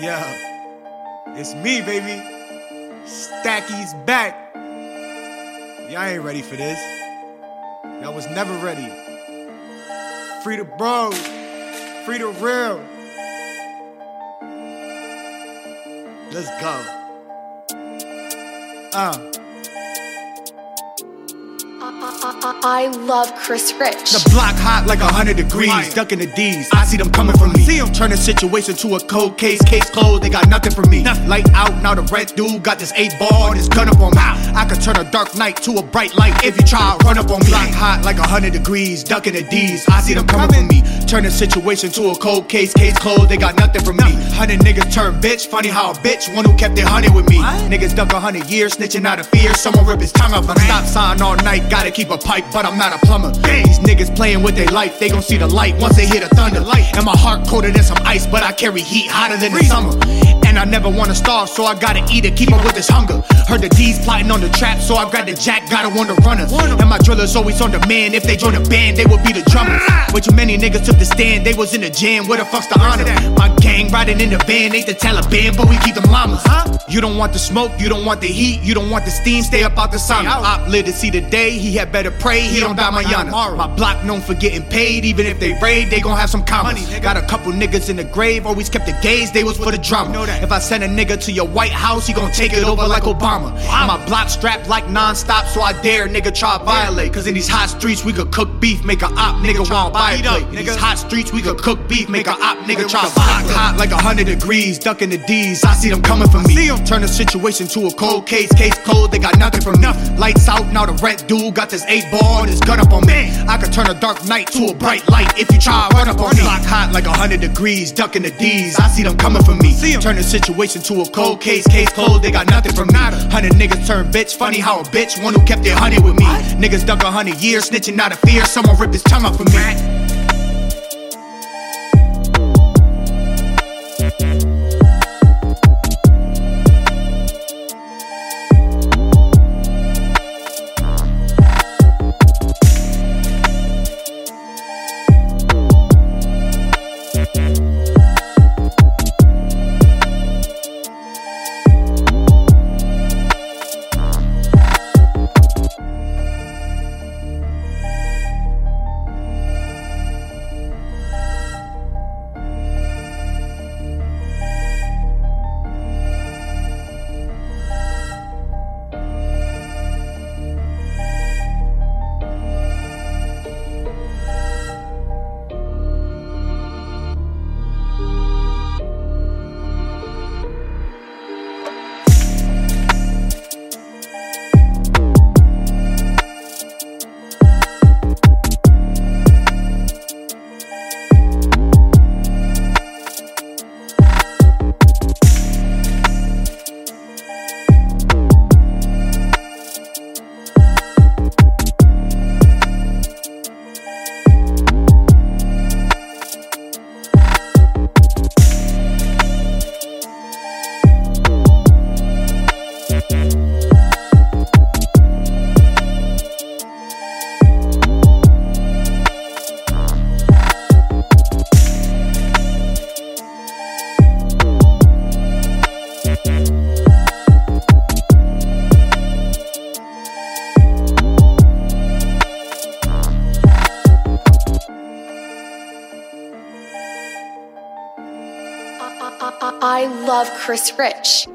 Yeah, it's me, baby. Stacky's back. Y'all ain't ready for this. Y'all was never ready. Free the bros, free the real. Let's go. Uh. I love Chris Rich. The block hot like a hundred degrees, ducking the D's. I see them coming from me. See them turn the situation to a cold case, case closed. They got nothing for me. Light out, now the red dude got this eight ball, this gun up on me. I could turn a dark night to a bright light if you try run up on me. Block hot like a hundred degrees, ducking the D's. I see them coming from me. Turn the situation to a cold case, case closed. They got nothing for me. Hundred niggas turn bitch. Funny how a bitch, one who kept it hundred with me. Niggas duck a hundred years, snitching out of fear. Someone rip his tongue up. I'm stop sign all night, gotta keep a pipe, but I'm not a plumber. These niggas playing with their life, they gon' see the light once they hear the thunder. Light. And my heart colder than some ice, but I carry heat hotter than the summer. And I never wanna starve, so I gotta eat it, keep up with this hunger. Heard the D's plotting on the trap, so I grabbed the jack, gotta want the runner. And my drillers always on demand. If they join the band, they would be the drummers. But too many niggas took the stand, they was in the jam. Where the fuck's the honor? My gang riding in the van, ain't the Taliban, but we keep them llamas. You don't want the smoke, you don't want the heat, you don't want the steam, stay up out the sauna. Op live to see the day, he had better pray, he don't die mañana. My block known for getting paid, even if they raid, they gon' have some commas. Got a couple niggas in the grave, always kept the gaze, they was for the drama. If I send a nigga to your White House, he gon' take it over like Obama. And my block strapped like non-stop, so I dare nigga try violate. Cause in these hot streets, we could cook beef, make a op nigga want buy a plate. In these hot streets, we could cook beef, make a op nigga try block hot like a hundred degrees, ducking the D's. I see them coming for me. Turn the situation to a cold case, case cold, they got nothing from me. Lights out, now the red dude got this eight ball and his gun up on me. I could turn a dark night to a bright light if you try run up on me. Block hot like a hundred degrees, ducking the D's. I see them coming for me. See Turn the situation to a cold case, case closed, they got nothing from me. Hundred niggas turn bitch, funny how a bitch, one who kept it honey with me. Niggas duck a hundred years, snitching out of fear, someone rip his tongue off for me. I love Chris Rich.